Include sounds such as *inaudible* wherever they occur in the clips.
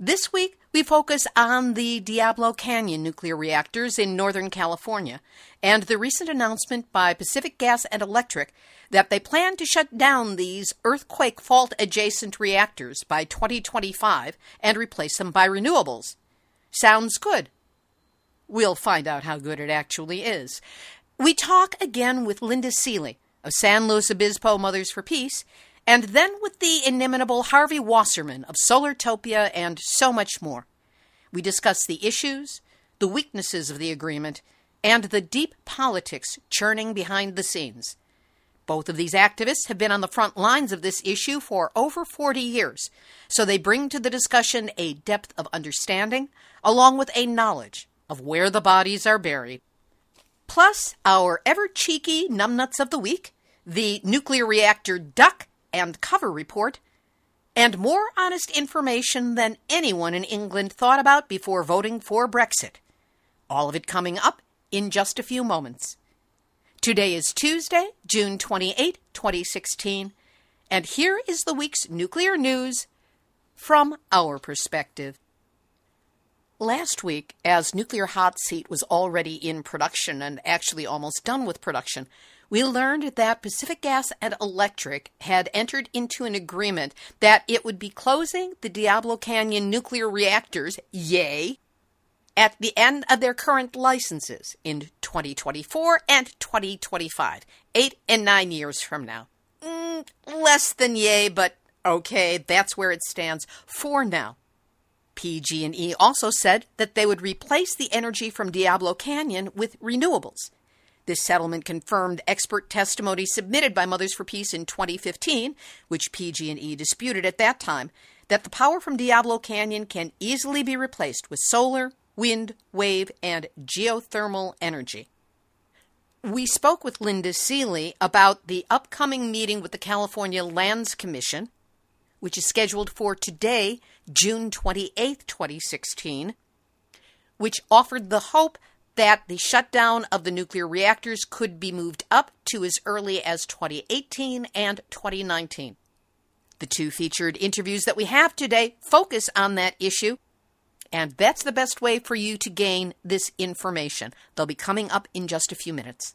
This week, we focus on the Diablo Canyon nuclear reactors in Northern California and the recent announcement by Pacific Gas and Electric that they plan to shut down these earthquake fault adjacent reactors by 2025 and replace them by renewables. Sounds good. We'll find out how good it actually is. We talk again with Linda Seeley of San Luis Obispo Mothers for Peace and then with the inimitable Harvey Wasserman of Solartopia and so much more. We discuss the issues, the weaknesses of the agreement, and the deep politics churning behind the scenes. Both of these activists have been on the front lines of this issue for over 40 years, so they bring to the discussion a depth of understanding along with a knowledge of where the bodies are buried. Plus, our ever cheeky numbnuts of the week, the nuclear reactor duck and cover report, and more honest information than anyone in England thought about before voting for Brexit. All of it coming up in just a few moments. Today is Tuesday, June 28, 2016, and here is the week's nuclear news from our perspective. Last week, as Nuclear Hot Seat was already in production and actually almost done with production, we learned that Pacific Gas and Electric had entered into an agreement that it would be closing the Diablo Canyon nuclear reactors, yay, at the end of their current licenses in 2024 and 2025, eight and nine years from now. Mm, less than yay, but okay, that's where it stands for now. PG&E also said that they would replace the energy from Diablo Canyon with renewables. This settlement confirmed expert testimony submitted by Mothers for Peace in 2015, which PG&E disputed at that time, that the power from Diablo Canyon can easily be replaced with solar, wind, wave, and geothermal energy. We spoke with Linda Seeley about the upcoming meeting with the California Lands Commission, which is scheduled for today, June 28, 2016, which offered the hope that the shutdown of the nuclear reactors could be moved up to as early as 2018 and 2019. The two featured interviews that we have today focus on that issue, and that's the best way for you to gain this information. They'll be coming up in just a few minutes.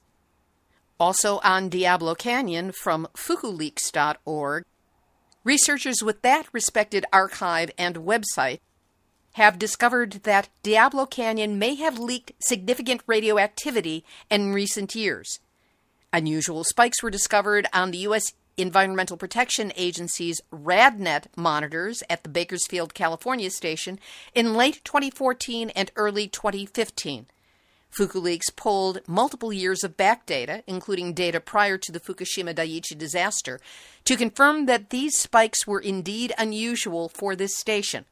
Also on Diablo Canyon from fukuleaks.org, researchers with that respected archive and website have discovered that Diablo Canyon may have leaked significant radioactivity in recent years. Unusual spikes were discovered on the U.S. Environmental Protection Agency's RadNet monitors at the Bakersfield, California station in late 2014 and early 2015. FukuLeaks pulled multiple years of back data, including data prior to the Fukushima Daiichi disaster, to confirm that these spikes were indeed unusual for this station.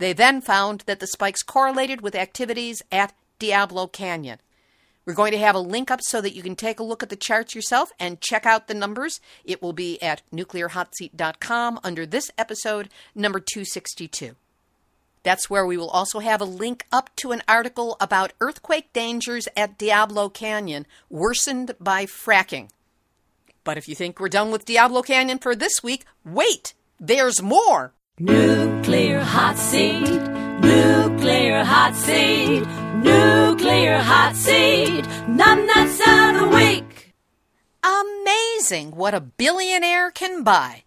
They then found that the spikes correlated with activities at Diablo Canyon. We're going to have a link up so that you can take a look at the charts yourself and check out the numbers. It will be at nuclearhotseat.com under this episode, number 262. That's where we will also have a link up to an article about earthquake dangers at Diablo Canyon worsened by fracking. But if you think we're done with Diablo Canyon for this week, wait! There's more! Nuclear hot seat, nuclear hot seat, nuclear hot seat, numbnuts of the week. Amazing what a billionaire can buy.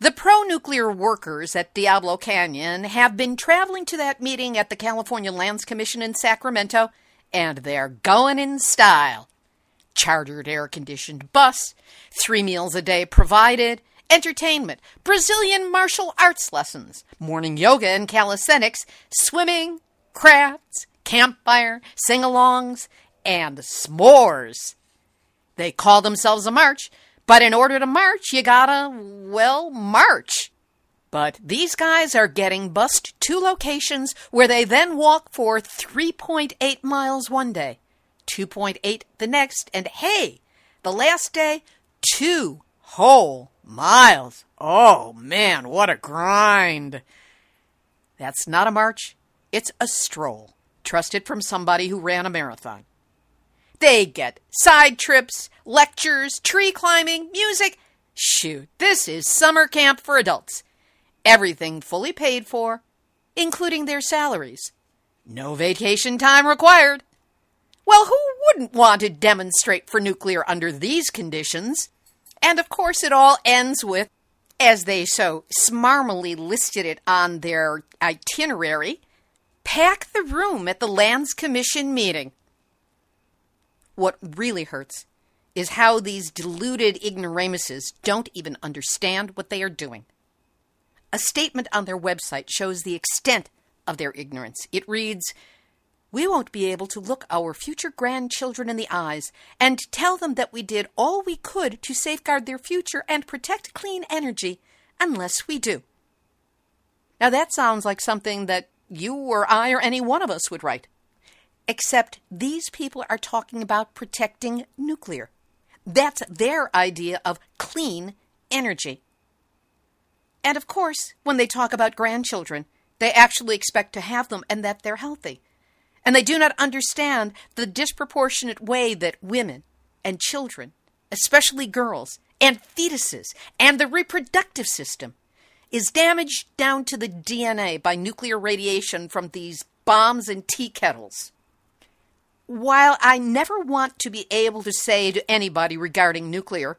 The pro nuclear workers at Diablo Canyon have been traveling to that meeting at the California Lands Commission in Sacramento, and they're going in style. Chartered air conditioned bus, three meals a day provided, entertainment, Brazilian martial arts lessons, morning yoga and calisthenics, swimming, crafts, campfire, sing alongs, and s'mores. They call themselves a march but in order to march, you gotta, well, march. But these guys are getting bused to locations where they then walk for 3.8 miles one day, 2.8 the next, and hey, the last day, two whole miles. Oh man, what a grind. That's not a march, it's a stroll. Trusted from somebody who ran a marathon. They get side trips, lectures, tree climbing, music. Shoot, this is summer camp for adults. Everything fully paid for, including their salaries. No vacation time required. Well, who wouldn't want to demonstrate for nuclear under these conditions? And of course, it all ends with, as they so smarmily listed it on their itinerary, pack the room at the Lands Commission meeting. What really hurts is how these deluded ignoramuses don't even understand what they are doing. A statement on their website shows the extent of their ignorance. It reads, we won't be able to look our future grandchildren in the eyes and tell them that we did all we could to safeguard their future and protect clean energy unless we do. Now, that sounds like something that you or I or any one of us would write. Except these people are talking about protecting nuclear. That's their idea of clean energy. And of course, when they talk about grandchildren, they actually expect to have them and that they're healthy. And they do not understand the disproportionate way that women and children, especially girls, and fetuses, and the reproductive system is damaged down to the DNA by nuclear radiation from these bombs and tea kettles. While I never want to be able to say to anybody regarding nuclear,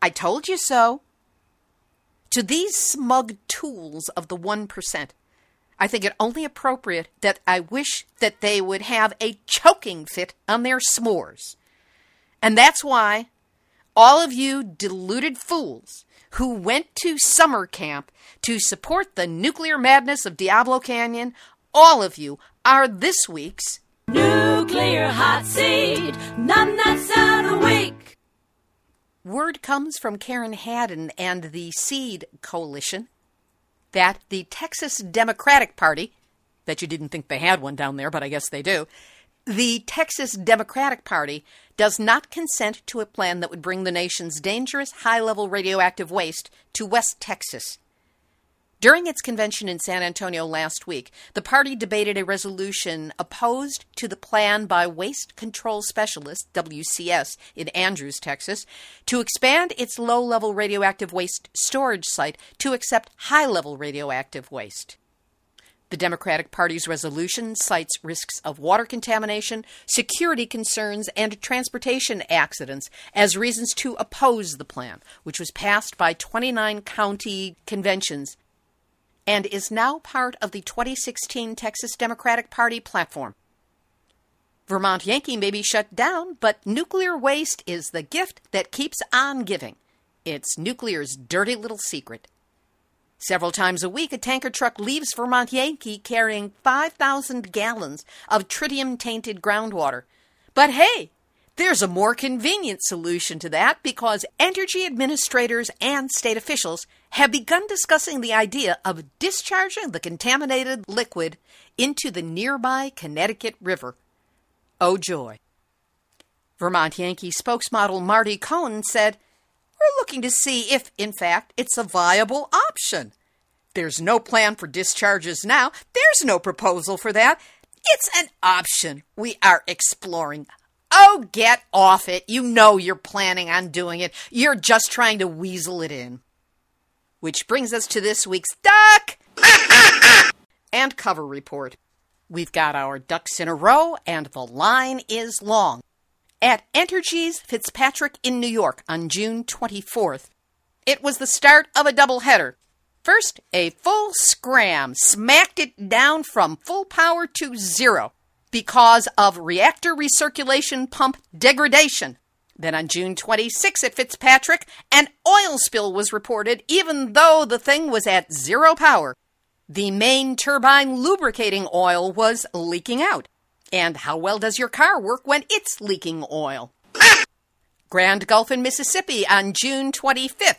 I told you so, to these smug tools of the 1%, I think it only appropriate that I wish that they would have a choking fit on their s'mores. And that's why all of you deluded fools who went to summer camp to support the nuclear madness of Diablo Canyon, all of you are this week's Nuclear hot seat, numbnuts of the week. Word comes from Karen Hadden and the Seed Coalition that the Texas Democratic Party, that you didn't think they had one down there, but I guess they do, the Texas Democratic Party does not consent to a plan that would bring the nation's dangerous high level radioactive waste to West Texas. During its convention in San Antonio last week, the party debated a resolution opposed to the plan by Waste Control Specialist, WCS, in Andrews, Texas, to expand its low level radioactive waste storage site to accept high level radioactive waste. The Democratic Party's resolution cites risks of water contamination, security concerns, and transportation accidents as reasons to oppose the plan, which was passed by 29 county conventions and is now part of the 2016 Texas Democratic Party platform. Vermont Yankee may be shut down, but nuclear waste is the gift that keeps on giving. It's nuclear's dirty little secret. Several times a week, a tanker truck leaves Vermont Yankee carrying 5,000 gallons of tritium tainted groundwater. But hey, there's a more convenient solution to that because energy administrators and state officials have begun discussing the idea of discharging the contaminated liquid into the nearby Connecticut River. Oh joy. Vermont Yankee spokesmodel Marty Cohn said, We're looking to see if, in fact, it's a viable option. There's no plan for discharges now. There's no proposal for that. It's an option we are exploring. Oh, get off it. You know you're planning on doing it. You're just trying to weasel it in. Which brings us to this week's duck *laughs* and cover report. We've got our ducks in a row, and the line is long. At Entergy's Fitzpatrick in New York on June 24th, It was the start of a doubleheader. First, a full scram smacked it down from full power to zero because of reactor recirculation pump degradation. Then on June 26 at Fitzpatrick, an oil spill was reported even though the thing was at zero power. The main turbine lubricating oil was leaking out. And how well does your car work when it's leaking oil? Grand Gulf in Mississippi on June 25th.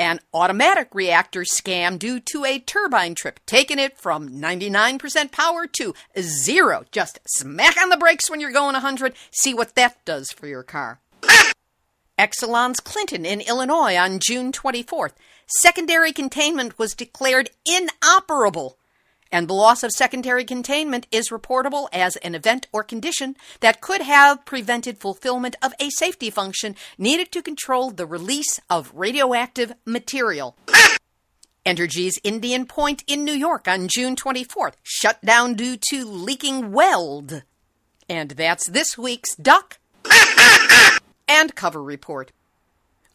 An automatic reactor scram due to a turbine trip, taking it from 99% power to zero. Just smack on the brakes when you're going 100. See what that does for your car. Exelon's Clinton in Illinois on June 24th. Secondary containment was declared inoperable and the loss of secondary containment is reportable as an event or condition that could have prevented fulfillment of a safety function needed to control the release of radioactive material. Entergy's Indian Point in New York on June 24th shut down due to leaking weld. And that's this week's Duck *laughs* and Cover Report.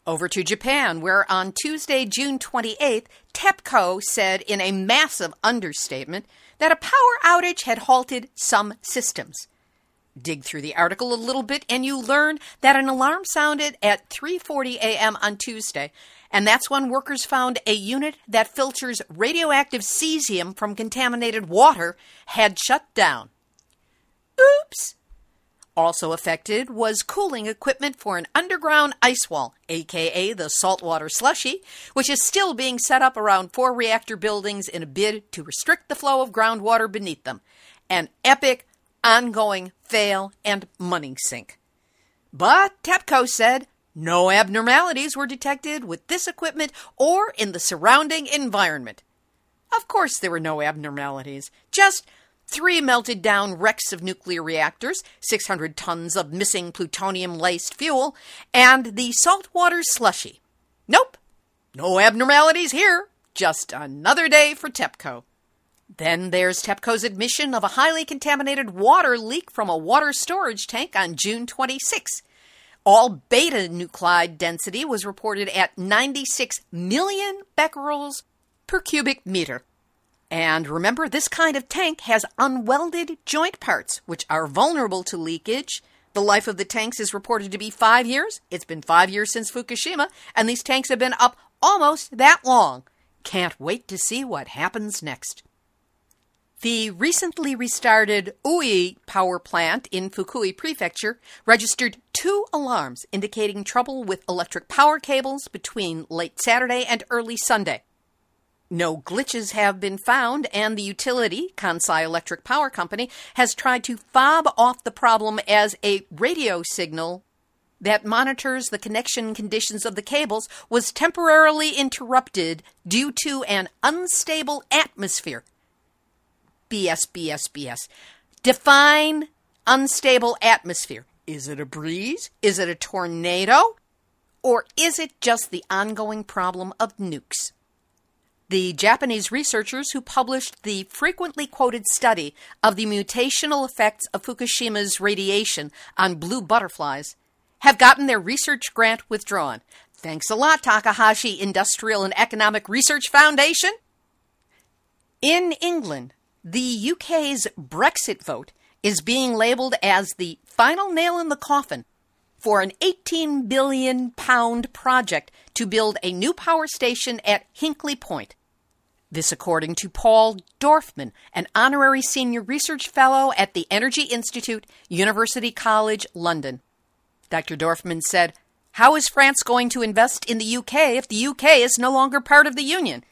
Over to Japan, where on Tuesday, June 28th, TEPCO said in a massive understatement that a power outage had halted some systems. Dig through the article a little bit and you learn that an alarm sounded at 3:40 a.m. on Tuesday, and that's when workers found a unit that filters radioactive cesium from contaminated water had shut down. Oops, also affected was cooling equipment for an underground ice wall, aka the saltwater slushy, which is still being set up around four reactor buildings in a bid to restrict the flow of groundwater beneath them. An epic, ongoing fail and money sink. But TEPCO said no abnormalities were detected with this equipment or in the surrounding environment. Of course, there were no abnormalities, just three melted down wrecks of nuclear reactors, 600 tons of missing plutonium laced fuel, and the saltwater slushy. Nope, no abnormalities here. Just another day for TEPCO. Then there's TEPCO's admission of a highly contaminated water leak from a water storage tank on June 26. All beta nuclide density was reported at 96 million becquerels per cubic meter. And remember, this kind of tank has unwelded joint parts, which are vulnerable to leakage. The life of the tanks is reported to be five years. It's been five years since Fukushima, and these tanks have been up almost that long. Can't wait to see what happens next. The recently restarted Oi power plant in Fukui Prefecture registered two alarms indicating trouble with electric power cables between late Saturday and early Sunday. No glitches have been found, and the utility, Kansai Electric Power Company, has tried to fob off the problem as a radio signal that monitors the connection conditions of the cables was temporarily interrupted due to an unstable atmosphere. BS, BS, BS. Define unstable atmosphere. Is it a breeze? Is it a tornado? Or is it just the ongoing problem of nukes? The Japanese researchers who published the frequently quoted study of the mutational effects of Fukushima's radiation on blue butterflies have gotten their research grant withdrawn. Thanks a lot, Takahashi Industrial and Economic Research Foundation. In England, the UK's Brexit vote is being labelled as the final nail in the coffin for an 18 billion pound project to build a new power station at Hinkley Point. This, according to Paul Dorfman, an honorary senior research fellow at the Energy Institute, University College, London. Dr. Dorfman said, How is France going to invest in the UK if the UK is no longer part of the Union?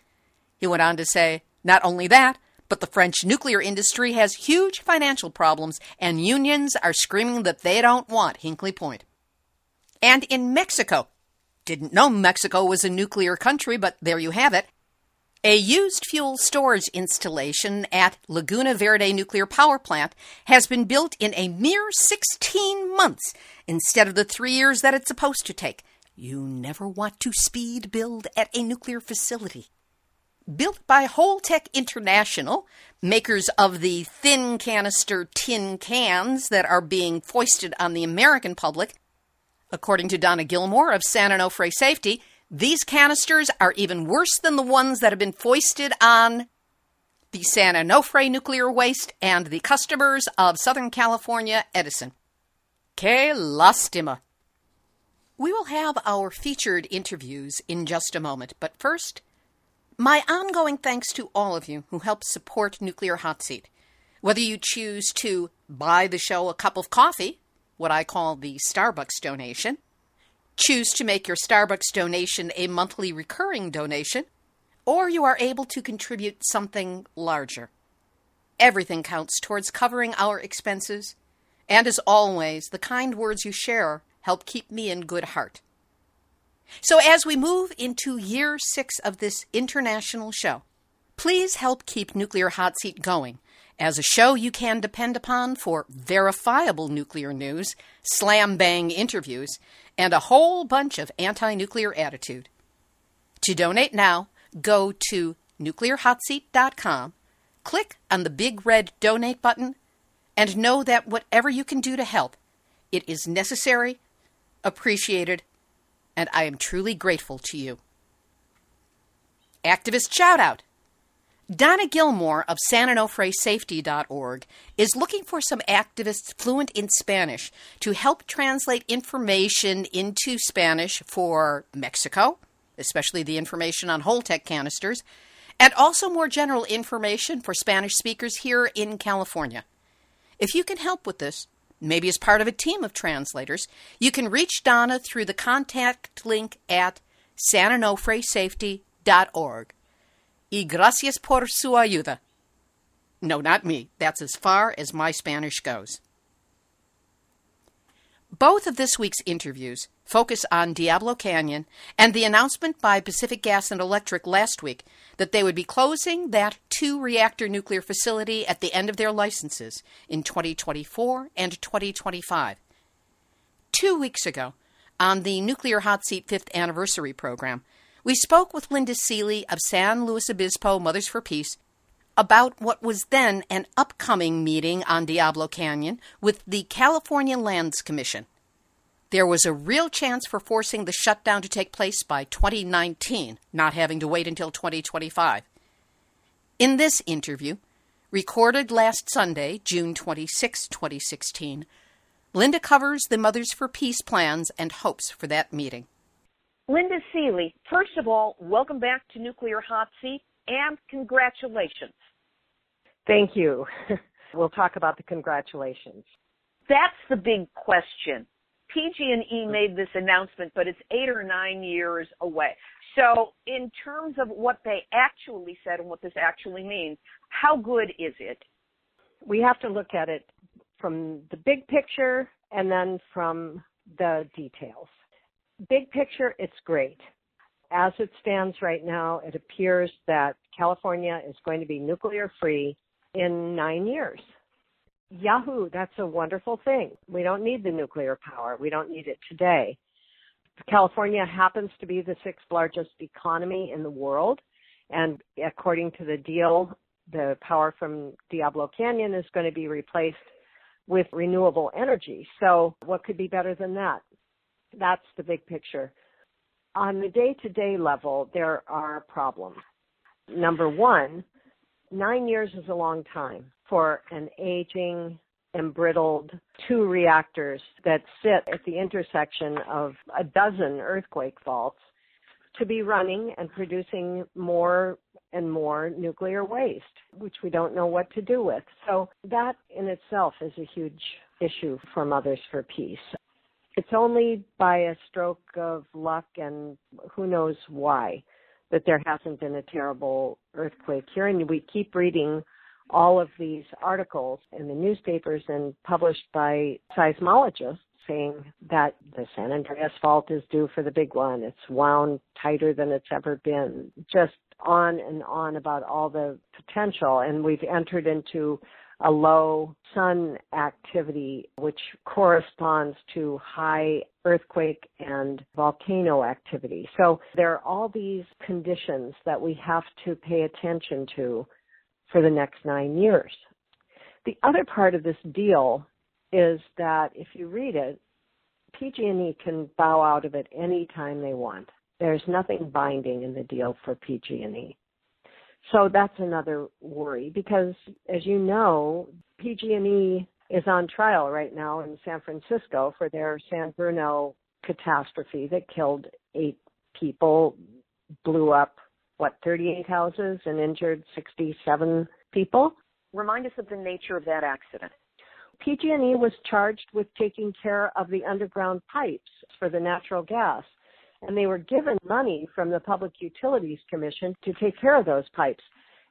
He went on to say, Not only that, but the French nuclear industry has huge financial problems, and unions are screaming that they don't want Hinkley Point. And in Mexico, didn't know Mexico was a nuclear country, but there you have it. A used fuel storage installation at Laguna Verde Nuclear Power Plant has been built in a mere 16 months instead of the three years that it's supposed to take. You never want to speed build at a nuclear facility. Built by Holtec International, makers of the thin canister tin cans that are being foisted on the American public, according to Donna Gilmore of San Onofre Safety, These canisters are even worse than the ones that have been foisted on the San Onofre nuclear waste and the customers of Southern California Edison. Que lastima. We will have our featured interviews in just a moment, but first, my ongoing thanks to all of you who help support Nuclear Hot Seat. Whether you choose to buy the show a cup of coffee, what I call the Starbucks donation, choose to make your Starbucks donation a monthly recurring donation, or you are able to contribute something larger. Everything counts towards covering our expenses, and as always, the kind words you share help keep me in good heart. So, as we move into year six of this international show, please help keep Nuclear Hot Seat going as a show you can depend upon for verifiable nuclear news, slam bang interviews, and a whole bunch of anti nuclear attitude. To donate now, go to nuclearhotseat.com, click on the big red donate button, and know that whatever you can do to help, it is necessary, appreciated, and I am truly grateful to you. Activist shout out. Donna Gilmore of SanOnofreSafety.org is looking for some activists fluent in Spanish to help translate information into Spanish for Mexico, especially the information on Holtec canisters, and also more general information for Spanish speakers here in California. If you can help with this, maybe as part of a team of translators, you can reach Donna through the contact link at sanonofresafety.org. Y gracias por su ayuda. No, not me. That's as far as my Spanish goes. Both of this week's interviews focus on Diablo Canyon and the announcement by Pacific Gas and Electric last week that they would be closing that two reactor nuclear facility at the end of their licenses in 2024 and 2025. Two weeks ago, on the Nuclear Hot Seat fifth anniversary program, we spoke with Linda Seeley of San Luis Obispo Mothers for Peace about what was then an upcoming meeting on Diablo Canyon with the California Lands Commission. There was a real chance for forcing the shutdown to take place by 2019, not having to wait until 2025. In this interview, recorded last Sunday, June 26, 2016, Linda covers the Mothers for Peace plans and hopes for that meeting. Linda Seeley, first of all, welcome back to Nuclear Hot Seat and congratulations. Thank you. *laughs* we'll talk about the congratulations. That's the big question. PG&E mm-hmm. made this announcement, but it's eight or nine years away. So, in terms of what they actually said and what this actually means, how good is it? We have to look at it from the big picture and then from the details. Big picture, it's great. As it stands right now, it appears that California is going to be nuclear free in nine years. Yahoo, that's a wonderful thing. We don't need the nuclear power. We don't need it today. California happens to be the sixth largest economy in the world. And according to the deal, the power from Diablo Canyon is going to be replaced with renewable energy. So what could be better than that? That's the big picture. On the day to day level, there are problems. Number one, nine years is a long time for an aging, embrittled two reactors that sit at the intersection of a dozen earthquake faults to be running and producing more and more nuclear waste, which we don't know what to do with. So that in itself is a huge issue for Mothers for Peace. It's only by a stroke of luck and who knows why that there hasn't been a terrible earthquake here. And we keep reading all of these articles in the newspapers and published by seismologists saying that the San Andreas fault is due for the big one. It's wound tighter than it's ever been. Just on and on about all the potential. And we've entered into a low sun activity, which corresponds to high earthquake and volcano activity. So there are all these conditions that we have to pay attention to for the next nine years. The other part of this deal is that if you read it, PG&E can bow out of it any time they want. There's nothing binding in the deal for PG&E. So that's another worry because as you know, PG&E is on trial right now in San Francisco for their San Bruno catastrophe that killed eight people, blew up what 38 houses and injured 67 people. Remind us of the nature of that accident. PG&E was charged with taking care of the underground pipes for the natural gas and they were given money from the Public Utilities Commission to take care of those pipes.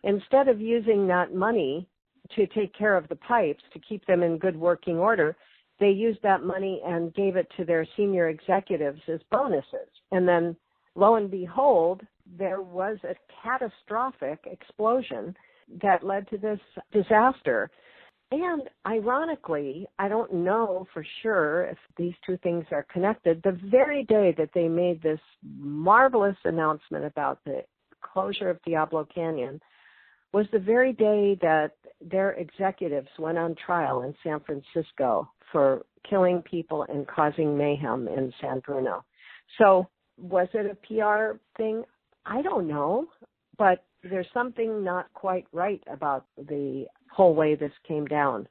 Instead of using that money to take care of the pipes to keep them in good working order, they used that money and gave it to their senior executives as bonuses. And then lo and behold, there was a catastrophic explosion that led to this disaster. And ironically, I don't know for sure if these two things are connected. The very day that they made this marvelous announcement about the closure of Diablo Canyon was the very day that their executives went on trial in San Francisco for killing people and causing mayhem in San Bruno. So, was it a PR thing? I don't know, but there's something not quite right about the whole way this came down.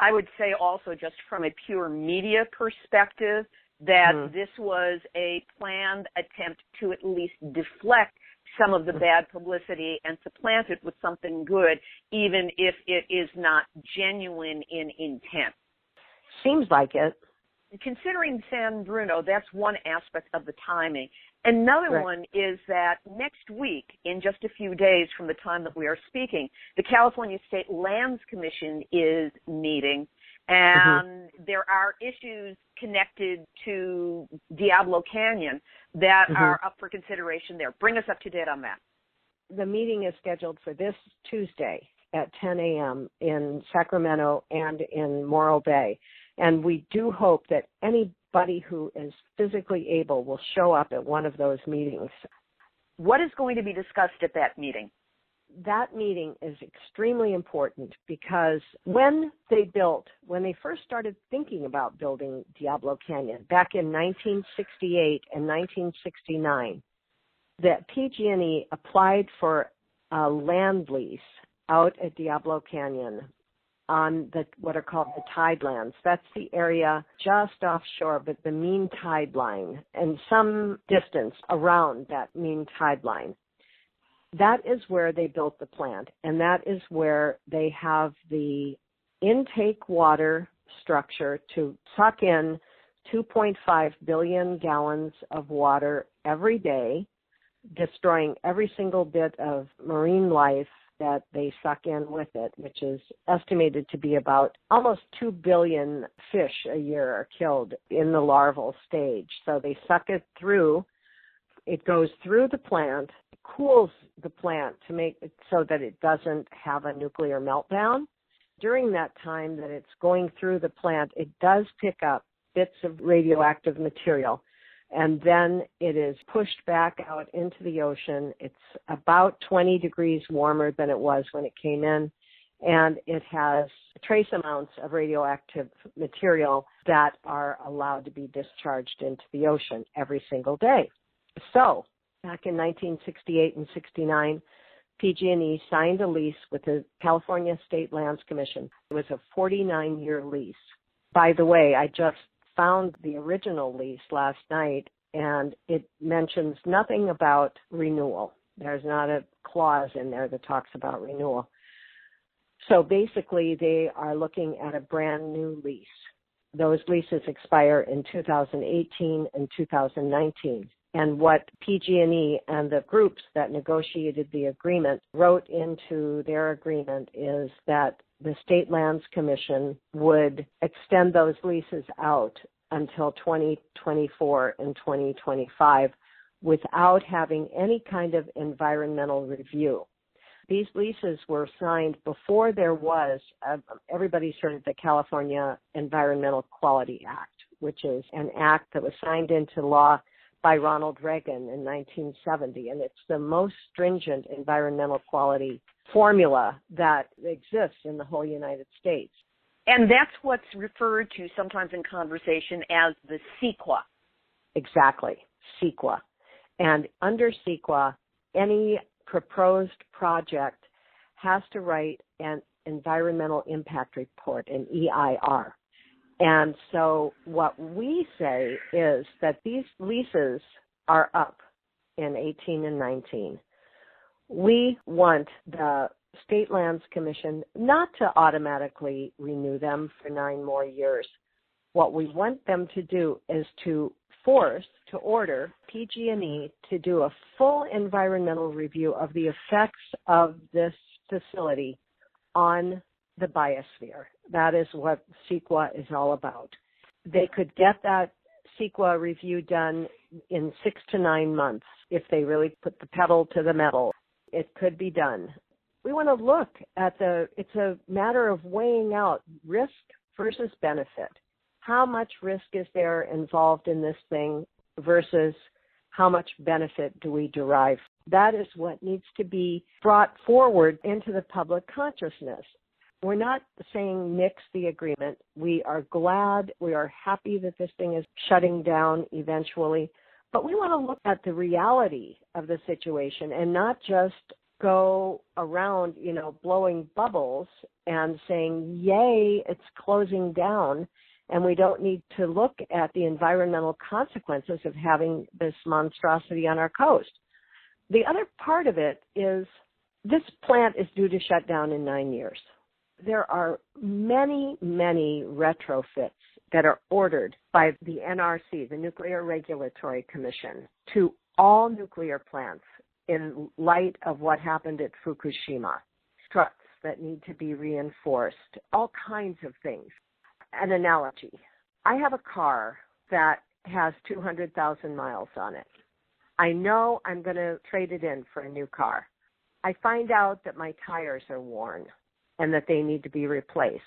I would say also just from a pure media perspective that mm-hmm. this was a planned attempt to at least deflect some of the mm-hmm. bad publicity and supplant it with something good, even if it is not genuine in intent. Seems like it. Considering San Bruno, that's one aspect of the timing. Another right. one is that next week, in just a few days from the time that we are speaking, the California State Lands Commission is meeting, mm-hmm. and mm-hmm. there are issues connected to Diablo Canyon that mm-hmm. are up for consideration there. Bring us up to date on that. The meeting is scheduled for this Tuesday at 10 a.m. in Sacramento and in Morro Bay. And we do hope that anybody who is physically able will show up at one of those meetings. What is going to be discussed at that meeting? That meeting is extremely important because when they built, when they first started thinking about building Diablo Canyon back in 1968 and 1969, that PG&E applied for a land lease out at Diablo Canyon on the what are called the tidelands. That's the area just offshore, but the mean tide line and some distance around that mean tide line. That is where they built the plant, and that is where they have the intake water structure to suck in 2.5 billion gallons of water every day, destroying every single bit of marine life that they suck in with it, which is estimated to be about almost 2 billion fish a year are killed in the larval stage. So they suck it through. It goes through the plant, cools the plant to make it so that it doesn't have a nuclear meltdown. During that time that it's going through the plant, it does pick up bits of radioactive material and then it is pushed back out into the ocean. It's about 20 degrees warmer than it was when it came in, and it has trace amounts of radioactive material that are allowed to be discharged into the ocean every single day. So, back in 1968 and 69, PG&E signed a lease with the California State Lands Commission. It was a 49-year lease. By the way, I just found the original lease last night and it mentions nothing about renewal. There's not a clause in there that talks about renewal. So basically, they are looking at a brand new lease. Those leases expire in 2018 and 2019. And what PG&E and the groups that negotiated the agreement wrote into their agreement is that the State Lands Commission would extend those leases out until 2024 and 2025 without having any kind of environmental review. These leases were signed before there was, uh, everybody's heard of the California Environmental Quality Act, which is an act that was signed into law by Ronald Reagan in 1970, and it's the most stringent environmental quality formula that exists in the whole United States. And that's what's referred to sometimes in conversation as the CEQA. Exactly, CEQA. And under CEQA, any proposed project has to write an environmental impact report, an EIR. And so what we say is that these leases are up in 18 and 19. We want the State Lands Commission not to automatically renew them for nine more years. What we want them to do is to force, to order PG&E to do a full environmental review of the effects of this facility on the biosphere. That is what CEQA is all about. They could get that CEQA review done in six to nine months if they really put the pedal to the metal. It could be done. We want to look at the, it's a matter of weighing out risk versus benefit. How much risk is there involved in this thing versus how much benefit do we derive? That is what needs to be brought forward into the public consciousness. We're not saying nix the agreement. We are glad, we are happy that this thing is shutting down eventually. But we want to look at the reality of the situation and not just go around, you know, blowing bubbles and saying, yay, it's closing down. And we don't need to look at the environmental consequences of having this monstrosity on our coast. The other part of it is this plant is due to shut down in nine years there are many, many retrofits that are ordered by the NRC, the Nuclear Regulatory Commission, to all nuclear plants in light of what happened at Fukushima. Struts that need to be reinforced, all kinds of things. An analogy. I have a car that has 200,000 miles on it. I know I'm going to trade it in for a new car. I find out that my tires are worn and that they need to be replaced.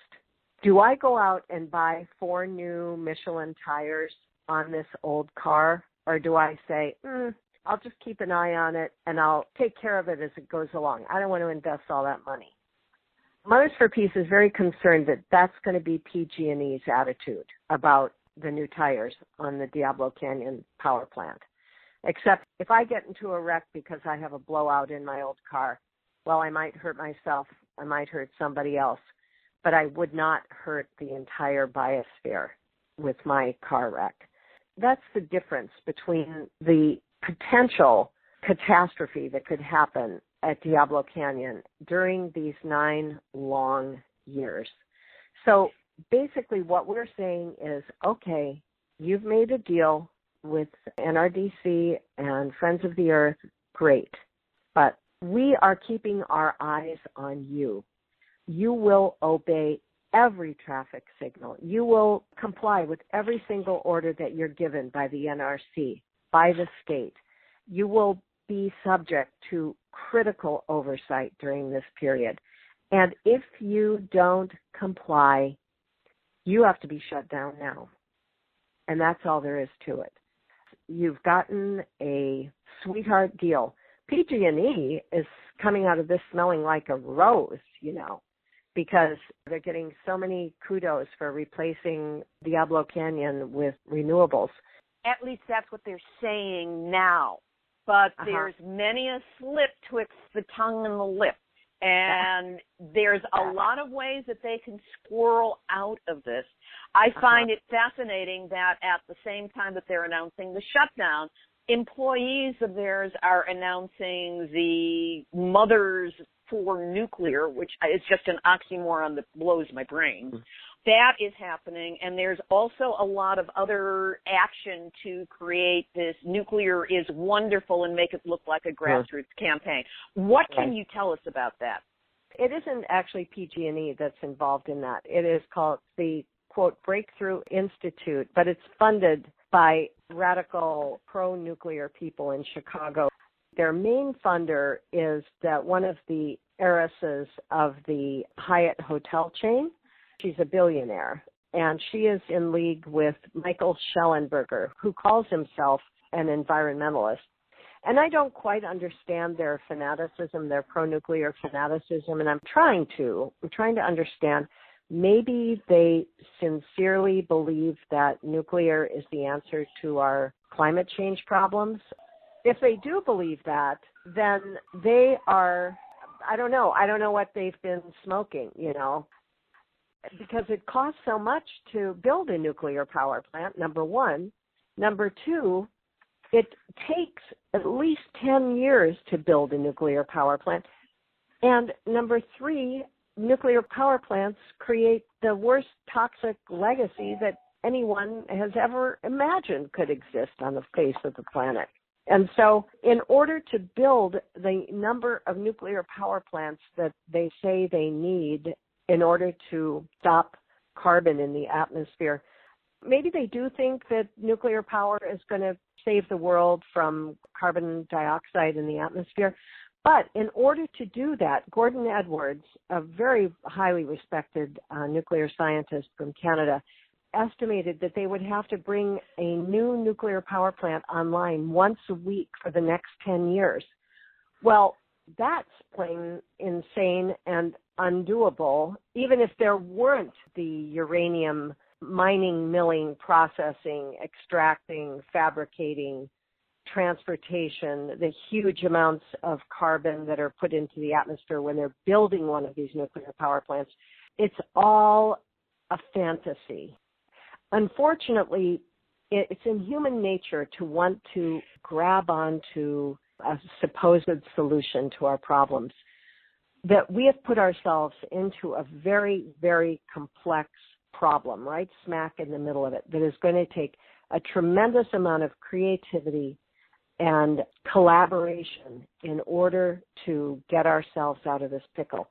Do I go out and buy four new Michelin tires on this old car, or do I say, mm, I'll just keep an eye on it and I'll take care of it as it goes along? I don't want to invest all that money. Mothers for Peace is very concerned that that's going to be PG&E's attitude about the new tires on the Diablo Canyon power plant. Except if I get into a wreck because I have a blowout in my old car, well, I might hurt myself I might hurt somebody else, but I would not hurt the entire biosphere with my car wreck. That's the difference between the potential catastrophe that could happen at Diablo Canyon during these nine long years. So basically, what we're saying is okay, you've made a deal with NRDC and Friends of the Earth, great. But we are keeping our eyes on you. You will obey every traffic signal. You will comply with every single order that you're given by the NRC, by the state. You will be subject to critical oversight during this period. And if you don't comply, you have to be shut down now. And that's all there is to it. You've gotten a sweetheart deal PG&E is coming out of this smelling like a rose, you know, because they're getting so many kudos for replacing Diablo Canyon with renewables. At least that's what they're saying now. But uh-huh. there's many a slip twixt the tongue and the lip. And there's a lot of ways that they can squirrel out of this. I uh-huh. find uh-huh. it fascinating that at the same time that they're announcing the shutdown, employees of theirs are announcing the mothers for nuclear, which is just an oxymoron that blows my brain. Mm-hmm. That is happening, and there's also a lot of other action to create this nuclear is wonderful and make it look like a grassroots campaign. What can you tell us about that? It isn't actually PG&E that's involved in that. It is called the quote Breakthrough Institute, but it's funded by radical pro nuclear people in Chicago. Their main funder is that one of the heiresses of the Hyatt hotel chain. She's a billionaire and she is in league with Michael Shellenberger, who calls himself an environmentalist. And I don't quite understand their fanaticism, their pro nuclear fanaticism, and I'm trying to. I'm trying to understand maybe they sincerely believe that nuclear is the answer to our climate change problems. if they do believe that, then they are, I don't know, I don't know what they've been smoking, you know, because it costs so much to build a nuclear power plant, number one. Number two, it takes at least 10 years to build a nuclear power plant. And number three, nuclear power plants create the worst toxic legacy that anyone has ever imagined could exist on the face of the planet. And so, in order to build the number of nuclear power plants that they say they need in order to stop carbon in the atmosphere, maybe they do think that nuclear power is going to save the world from carbon dioxide in the atmosphere. But in order to do that, Gordon Edwards, a very highly respected uh, nuclear scientist from Canada, estimated that they would have to bring a new nuclear power plant online once a week for the next 10 years. Well, that's plain insane and undoable, even if there weren't the uranium mining, milling, processing, extracting, fabricating, transportation, the huge amounts of carbon that are put into the atmosphere when they're building one of these nuclear power plants. It's all a fantasy unfortunately, it's in human nature to want to grab onto a supposed solution to our problems. That we have put ourselves into a very, very complex problem, right smack in the middle of it, that is going to take a tremendous amount of creativity and collaboration in order to get ourselves out of this pickle.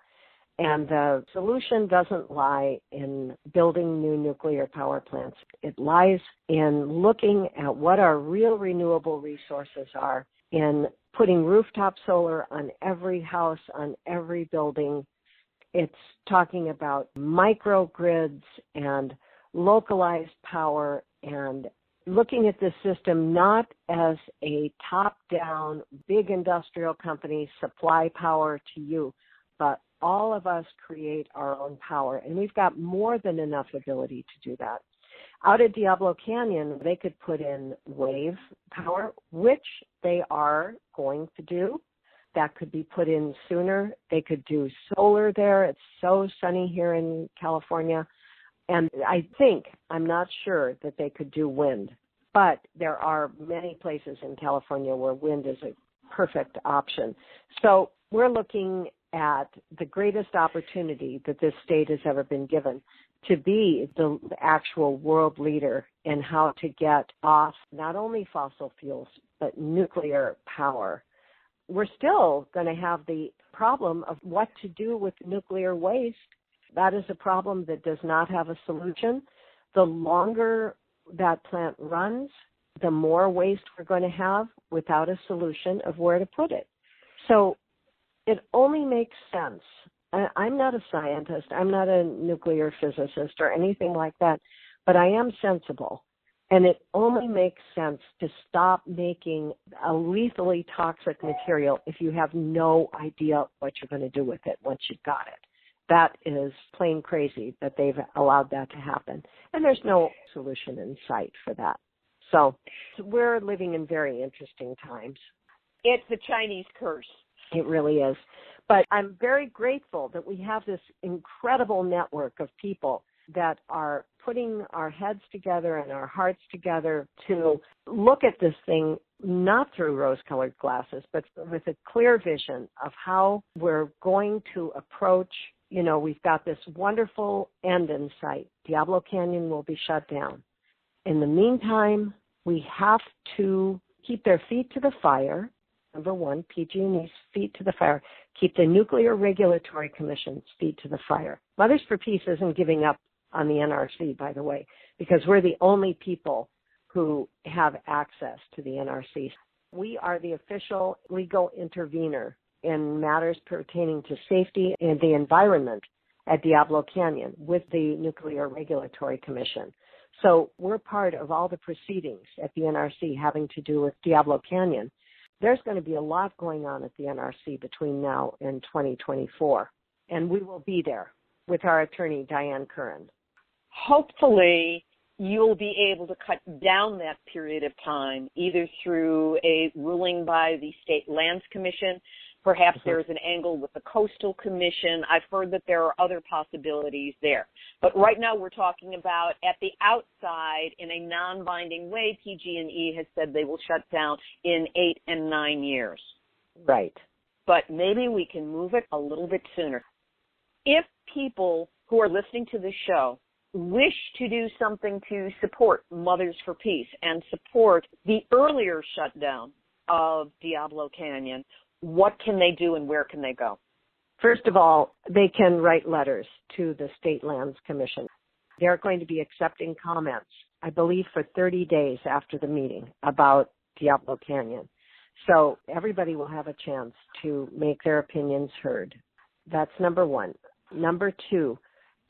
And the solution doesn't lie in building new nuclear power plants. It lies in looking at what our real renewable resources are, in putting rooftop solar on every house, on every building. It's talking about microgrids and localized power and looking at this system not as a top down big industrial company supply power to you, but all of us create our own power, and we've got more than enough ability to do that. Out at Diablo Canyon, they could put in wave power, which they are going to do. That could be put in sooner. They could do solar there. It's so sunny here in California. And I think, I'm not sure that they could do wind, but there are many places in California where wind is a perfect option. So we're looking at the greatest opportunity that this state has ever been given to be the actual world leader in how to get off not only fossil fuels, but nuclear power. We're still going to have the problem of what to do with nuclear waste. That is a problem that does not have a solution. The longer that plant runs, the more waste we're going to have without a solution of where to put it. So it only makes sense. I'm not a scientist. I'm not a nuclear physicist or anything like that, but I am sensible. And it only makes sense to stop making a lethally toxic material if you have no idea what you're going to do with it once you've got it. That is plain crazy that they've allowed that to happen. And there's no solution in sight for that. So we're living in very interesting times. It's the Chinese curse. It really is. But I'm very grateful that we have this incredible network of people that are putting our heads together and our hearts together to look at this thing not through rose colored glasses, but with a clear vision of how we're going to approach. You know, we've got this wonderful end in sight. Diablo Canyon will be shut down. In the meantime, we have to keep their feet to the fire Number one, PG&E's feet to the fire. Keep the Nuclear Regulatory Commission's feet to the fire. Mothers for Peace isn't giving up on the NRC, by the way, because we're the only people who have access to the NRC. We are the official legal intervener in matters pertaining to safety and the environment at Diablo Canyon with the Nuclear Regulatory Commission. So we're part of all the proceedings at the NRC having to do with Diablo Canyon there's going to be a lot going on at the NRC between now and 2024. And we will be there with our attorney, Diane Curran. Hopefully, you'll be able to cut down that period of time either through a ruling by the State Lands Commission. Perhaps mm-hmm. there's an angle with the Coastal Commission. I've heard that there are other possibilities there. But right now we're talking about at the outside in a non-binding way, PG&E has said they will shut down in eight and nine years. Right. But maybe we can move it a little bit sooner. If people who are listening to the show wish to do something to support Mothers for Peace and support the earlier shutdown of Diablo Canyon, what can they do and where can they go? First of all, they can write letters to the State Lands Commission. They're going to be accepting comments, I believe, for 30 days after the meeting about Diablo Canyon. So everybody will have a chance to make their opinions heard. That's number one. Number two,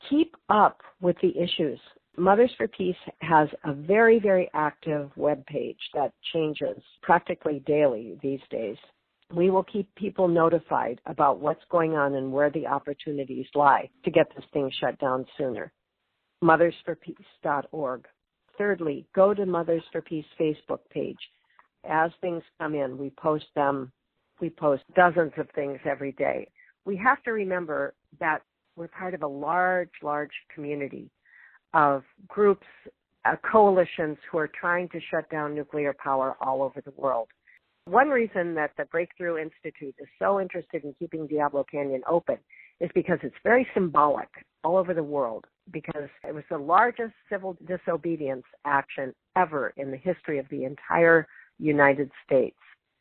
keep up with the issues. Mothers for Peace has a very, very active web page that changes practically daily these days. We will keep people notified about what's going on and where the opportunities lie to get this thing shut down sooner. Mothersforpeace.org. Thirdly, go to Mothers for Peace Facebook page. As things come in, we post them. We post dozens of things every day. We have to remember that we're part of a large, large community of groups, uh, coalitions who are trying to shut down nuclear power all over the world. One reason that the Breakthrough Institute is so interested in keeping Diablo Canyon open is because it's very symbolic all over the world because it was the largest civil disobedience action ever in the history of the entire United States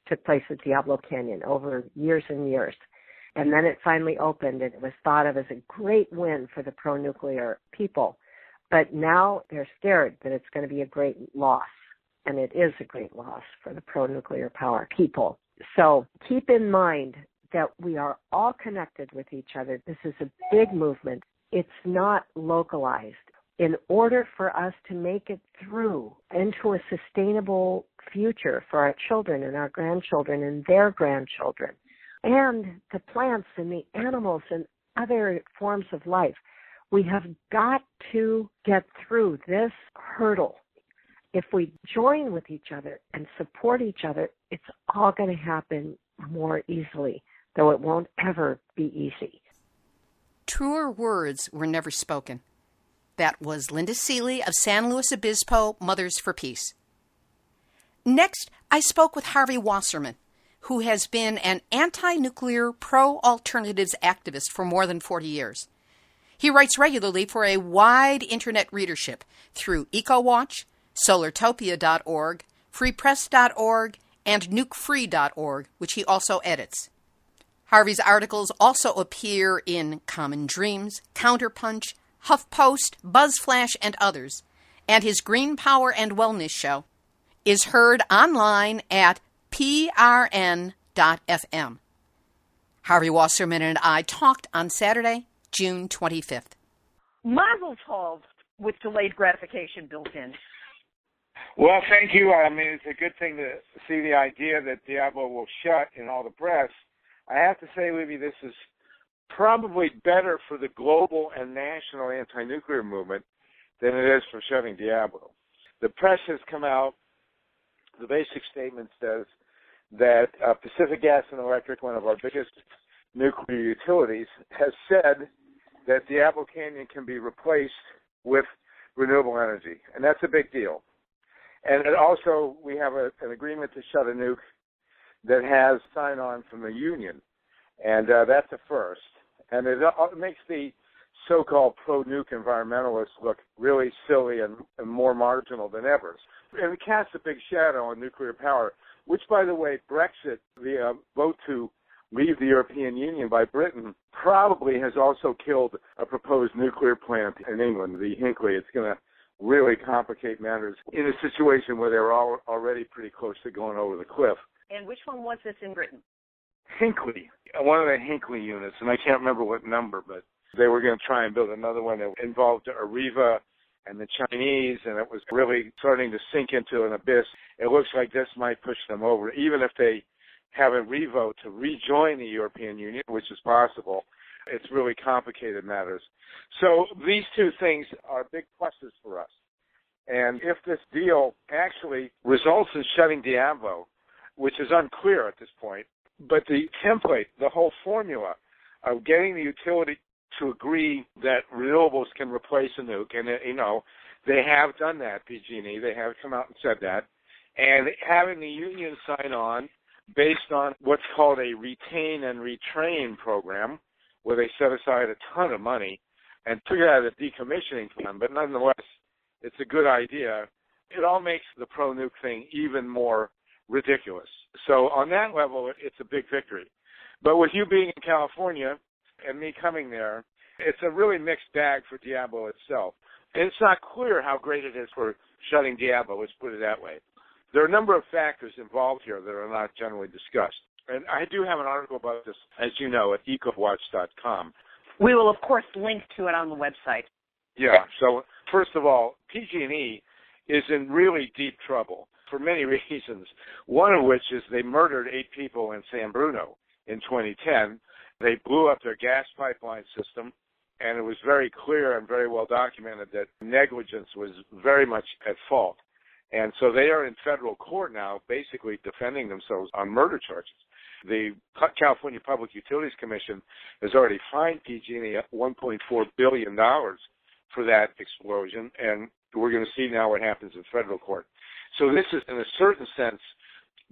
took place at Diablo Canyon over years and years. And then it finally opened and it was thought of as a great win for the pro nuclear people. But now they're scared that it's going to be a great loss. And it is a great loss for the pro nuclear power people. So keep in mind that we are all connected with each other. This is a big movement. It's not localized. In order for us to make it through into a sustainable future for our children and our grandchildren and their grandchildren, and the plants and the animals and other forms of life. We have got to get through this hurdle. If we join with each other and support each other, it's all going to happen more easily, though it won't ever be easy. Truer words were never spoken. That was Linda Seeley of San Luis Obispo Mothers for Peace. Next, I spoke with Harvey Wasserman, who has been an anti nuclear, pro alternatives activist for more than 40 years. He writes regularly for a wide internet readership through EcoWatch, Solartopia.org, FreePress.org, and NukeFree.org, which he also edits. Harvey's articles also appear in Common Dreams, Counterpunch, HuffPost, BuzzFlash, and others, and his Green Power and Wellness show is heard online at prn.fm. Harvey Wasserman and I talked on Saturday, June 25th. Mazel tov with delayed gratification built in. Well, thank you. I mean, it's a good thing to see the idea that Diablo will shut in all the press. I have to say, Libbe, this is probably better for the global and national anti-nuclear movement than it is for shutting Diablo. The press has come out. The basic statement says that uh, Pacific Gas and Electric, one of our biggest nuclear utilities, has said that Diablo Canyon can be replaced with renewable energy, and that's a big deal. And it also, we have a, an agreement to shut a nuke that has sign-on from the union, and uh, that's a first. And it, uh, makes the so-called pro-nuke environmentalists look really silly and, and more marginal than ever. And it casts a big shadow on nuclear power which, by the way, Brexit, the uh, vote to leave the European Union by Britain, probably has also killed a proposed nuclear plant in England, the Hinkley. It's going to really complicate matters in a situation where they're all already pretty close to going over the cliff. And which one was this in Britain? Hinkley, one of the Hinkley units, and I can't remember what number, but they were going to try and build another one that involved Areva and the Chinese, and it was really starting to sink into an abyss. It looks like this might push them over, even if they have a revote to rejoin the European Union, which is possible. It's really complicated matters. So these two things are big pluses for us. And if this deal actually results in shutting Diablo, which is unclear at this point, but the template, the whole formula of getting the utility to agree that renewables can replace a nuke, and you know they have done that. PG&E, they have come out and said that, and having the union sign on based on what's called a retain and retrain program, where they set aside a ton of money and took it out of the decommissioning fund, but nonetheless, it's a good idea. It all makes the pro nuke thing even more ridiculous. So on that level, it's a big victory. But with you being in California and me coming there, it's a really mixed bag for Diablo itself. And it's not clear how great it is for shutting Diablo, let's put it that way. There are a number of factors involved here that are not generally discussed. And I do have an article about this, as you know, at ecowatch.com. We will, of course, link to it on the website. Yeah. So first of all, PG&E is in really deep trouble for many *laughs* reasons. One of which is they murdered eight people in San Bruno in 2010. They blew up their gas pipeline system, and it was very clear and very well documented that negligence was very much at fault. And so they are in federal court now, basically defending themselves on murder charges. The California Public Utilities Commission has already fined PG&E $1.4 billion for that explosion, and we're going to see now what happens in federal court. So this is, in a certain sense,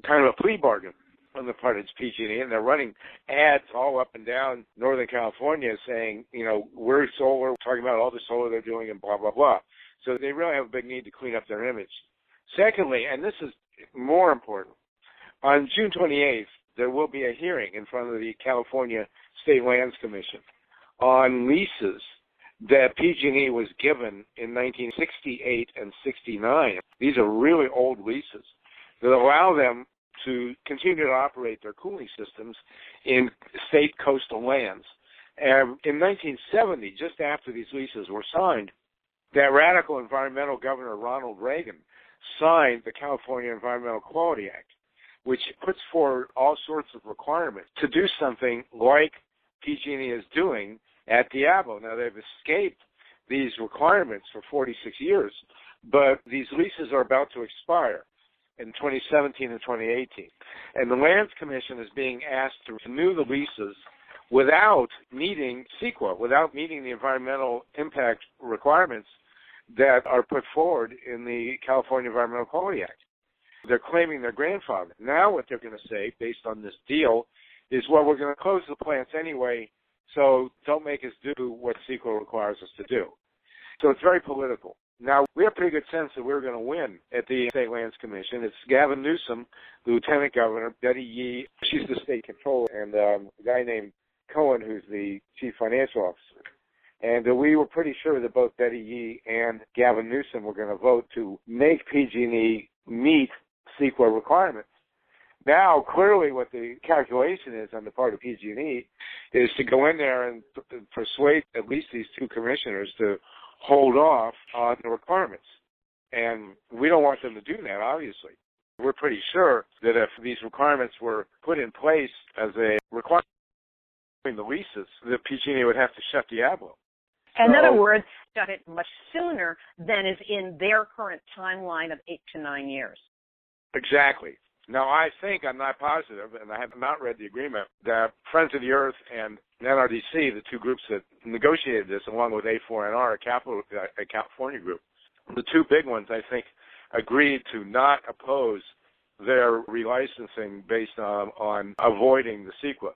kind of a plea bargain on the part of PG&E, and they're running ads all up and down Northern California saying, you know, we're solar, we're talking about all the solar they're doing, and blah blah blah. So they really have a big need to clean up their image. Secondly, and this is more important, on June 28th there will be a hearing in front of the California State Lands Commission on leases that PG&E was given in 1968 and 69. These are really old leases that allow them to continue to operate their cooling systems in state coastal lands. And in 1970, just after these leases were signed, that radical environmental governor Ronald Reagan signed the California Environmental Quality Act, which puts forward all sorts of requirements to do something like PG&E is doing at Diablo. Now they've escaped these requirements for 46 years, but these leases are about to expire in 2017 and 2018. And the Lands Commission is being asked to renew the leases without meeting CEQA, without meeting the environmental impact requirements that are put forward in the California Environmental Quality Act. They're claiming their grandfather. Now what they're going to say, based on this deal, is well, we're going to close the plants anyway so don't make us do what CEQA requires us to do. So it's very political. Now, we have pretty good sense that we're going to win at the State Lands Commission. It's Gavin Newsom, the Lieutenant Governor, Betty Yee, she's the state controller, and um, a guy named Cohen, who's the Chief Financial Officer. And uh, we were pretty sure that both Betty Yee and Gavin Newsom were going to vote to make PG&E meet CEQA requirements. Now, clearly, what the calculation is on the part of PG&E is to go in there and persuade at least these two commissioners to hold off on the requirements. And we don't want them to do that, obviously. We're pretty sure that if these requirements were put in place as a requirement in the leases, that PG&E would have to shut Diablo. In other words, shut it much sooner than is in their current timeline of eight to nine years. Exactly. Now, I think, I'm not positive, and I have not read the agreement, that Friends of the Earth and NRDC, the two groups that negotiated this, along with A4NR, a, capital, a California group, the two big ones, I think, agreed to not oppose their relicensing based on, on avoiding the CEQA.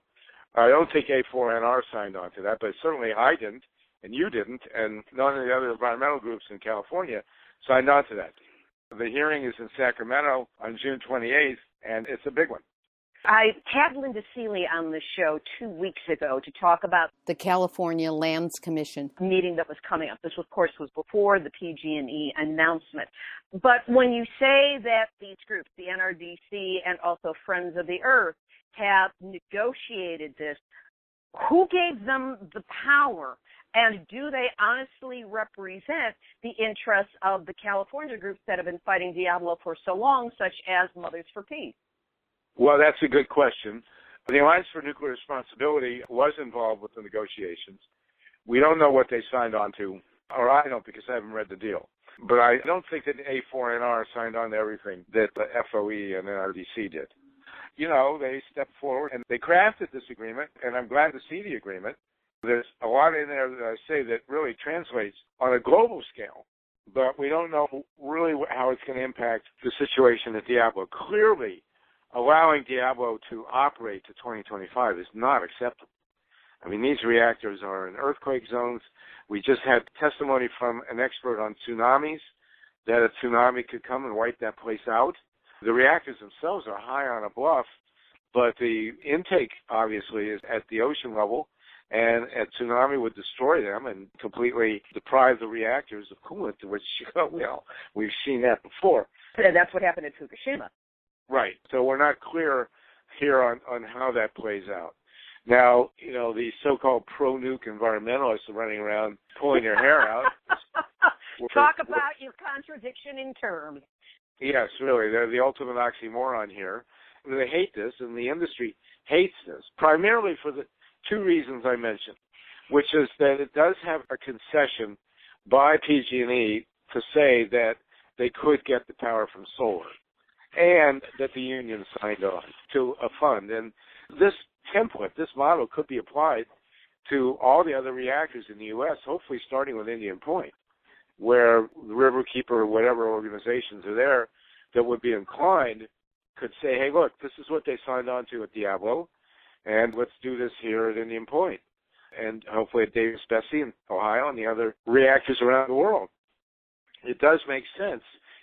I don't think A4NR signed on to that, but certainly I didn't, and you didn't, and none of the other environmental groups in California signed on to that. The hearing is in Sacramento on June 28th, and it's a big one. I had Linda Seeley on the show two weeks ago to talk about the California Lands Commission meeting that was coming up. This, of course, was before the PG&E announcement. But when you say that these groups, the NRDC and also Friends of the Earth, have negotiated this, who gave them the power and do they honestly represent the interests of the California groups that have been fighting Diablo for so long, such as Mothers for Peace? Well, that's a good question. The Alliance for Nuclear Responsibility was involved with the negotiations. We don't know what they signed on to, or I don't because I haven't read the deal. But I don't think that A4NR signed on to everything that the FOE and NRDC did. You know, they stepped forward and they crafted this agreement, and I'm glad to see the agreement. There's a lot in there that I say that really translates on a global scale, but we don't know really how it's going to impact the situation at Diablo. Clearly, allowing Diablo to operate to 2025 is not acceptable. I mean, these reactors are in earthquake zones. We just had testimony from an expert on tsunamis that a tsunami could come and wipe that place out. The reactors themselves are high on a bluff, but the intake obviously is at the ocean level, and a tsunami would destroy them and completely deprive the reactors of coolant, which, *laughs* well, we've seen that before. And That's what happened at Fukushima. Right. So we're not clear here on, on how that plays out. Now, you know, the so-called pro-nuke environmentalists are running around pulling their hair out. *laughs* Talk about your contradiction in terms. Yes, really. They're the ultimate oxymoron here. They hate this, and the industry hates this, primarily for the two reasons I mentioned, which is that it does have a concession by PG&E to say that they could get the power from solar, and that the union signed on to a fund. And this template, this model could be applied to all the other reactors in the U.S., hopefully starting with Indian Point where the Riverkeeper or whatever organizations are there that would be inclined could say, hey, look, this is what they signed on to at Diablo, and let's do this here at Indian Point, and hopefully at Davis-Besse in Ohio and the other reactors around the world. It does make sense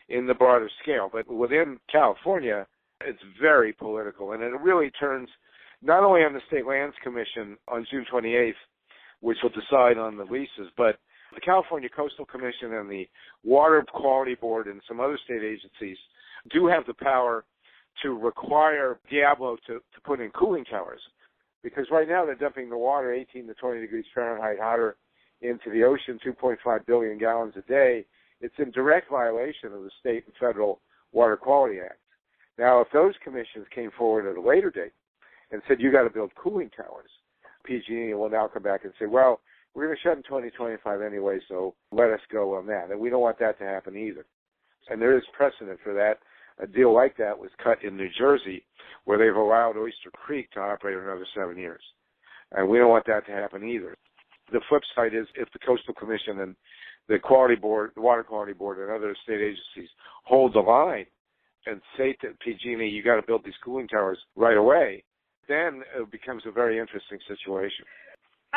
in the broader scale, but within California, it's very political, and it really turns not only on the State Lands Commission on June 28th, which will decide on the leases, but the California Coastal Commission and the Water Quality Board and some other state agencies do have the power to require Diablo to, to put in cooling towers. Because right now they're dumping the water 18 to 20 degrees Fahrenheit hotter into the ocean, 2.5 billion gallons a day. It's in direct violation of the state and federal Water Quality Act. Now, if those commissions came forward at a later date and said you got to build cooling towers, PG&E will now come back and say, well, we're going to shut in 2025 anyway, so let us go on that. And we don't want that to happen either. And there is precedent for that. A deal like that was cut in New Jersey, where they've allowed Oyster Creek to operate another seven years. And we don't want that to happen either. The flip side is if the Coastal Commission and the Quality Board, the Water Quality Board, and other state agencies hold the line and say to PG&E, you got to build these cooling towers right away, then it becomes a very interesting situation.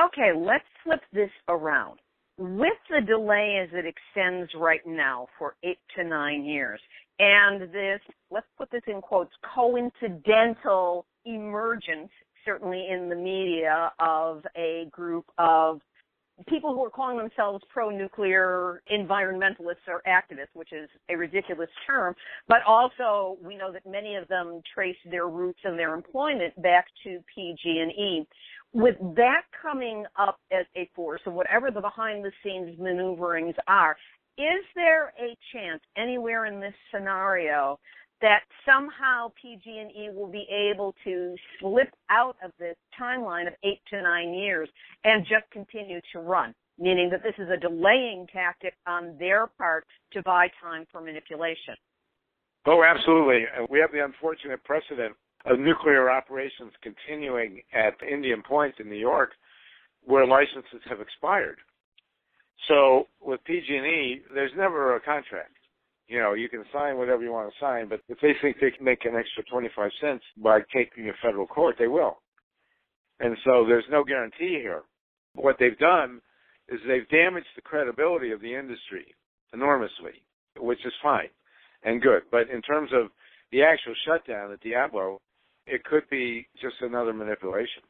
Okay, let's flip this around. With the delay as it extends right now for eight to nine years, and this, let's put this in quotes, coincidental emergence, certainly in the media, of a group of people who are calling themselves pro-nuclear environmentalists or activists, which is a ridiculous term, but also we know that many of them trace their roots and their employment back to PG&E with that coming up as a force, and whatever the behind the scenes maneuverings are, is there a chance anywhere in this scenario that somehow PG&E will be able to slip out of this timeline of eight to nine years and just continue to run? Meaning that this is a delaying tactic on their part to buy time for manipulation. Oh, absolutely. We have the unfortunate precedent of nuclear operations continuing at Indian Point in New York, where licenses have expired. So with PG&E, there's never a contract. You know, you can sign whatever you want to sign, but if they think they can make an extra 25 cents by taking a federal court, they will. And so there's no guarantee here. What they've done is they've damaged the credibility of the industry enormously, which is fine and good. But in terms of the actual shutdown at Diablo, it could be just another manipulation.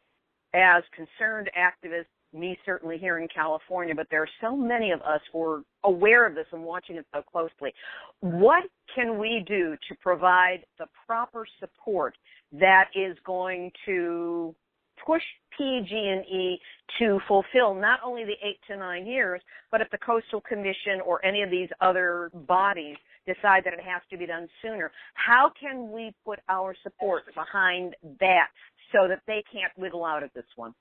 As concerned activists, me certainly here in California, but there are so many of us who are aware of this and watching it so closely. What can we do to provide the proper support that is going to push PG&E to fulfill not only the eight to nine years, but if the Coastal Commission or any of these other bodies decide that it has to be done sooner. How can we put our support behind that so that they can't wiggle out of this one?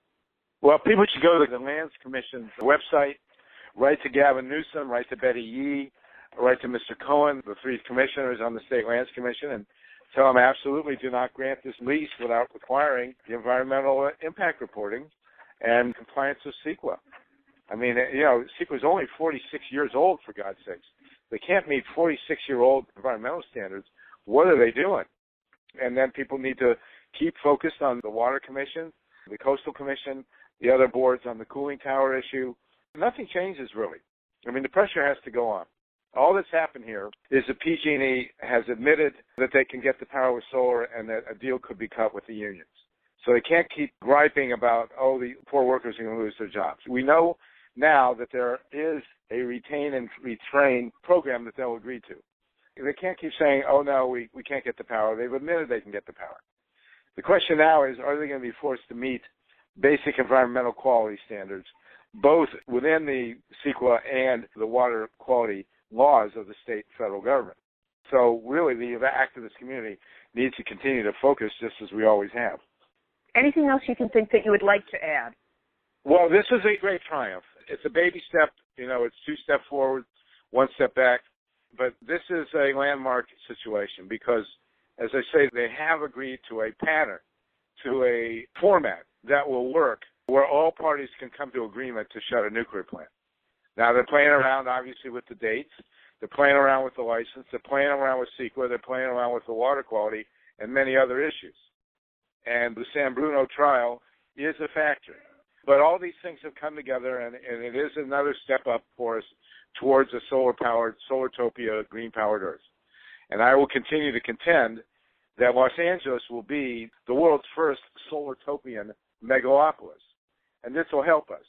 Well, people should go to the Lands Commission's website, write to Gavin Newsom, write to Betty Yee, write to Mr. Cohen, the three commissioners on the State Lands Commission, and tell them absolutely do not grant this lease without requiring the environmental impact reporting and compliance with CEQA. I mean, eh, you know, CEQA is only 46 years old, for God's sakes. They can't meet 46 year old environmental standards. What are they doing? And then people need to keep focused on the Water Commission, the Coastal Commission, the other boards on the cooling tower issue. Nothing changes really. I mean, the pressure has to go on. All that's happened here is that PG&E has admitted that they can get the power with solar and that a deal could be cut with the unions. So they can't keep griping about, oh, the poor workers are going to lose their jobs. We know now that there is a retain and retrain program that they'll agree to. They can't keep saying, oh, no, we, we can't get the power. They've admitted they can get the power. The question now is, are they going to be forced to meet basic environmental quality standards, both within the CEQA and the water quality laws of the state and federal government? So really, the activist community needs to continue to focus just as we always have. Anything else you can think that you would like to add? Well, this is a great triumph. It's a baby step. You know, it's two steps forward, one step back. But this is a landmark situation because, as I say, they have agreed to a pattern, to a format that will work where all parties can come to agreement to shut a nuclear plant. Now they're playing around obviously with the dates. They're playing around with the license. They're playing around with CEQA. They're playing around with the water quality and many other issues. And the San Bruno trial is a factor. But all these things have come together, and, and it is another step up for us towards a solar powered, solartopia, green powered Earth. And I will continue to contend that Los Angeles will be the world's first solartopian megalopolis. And this will help us.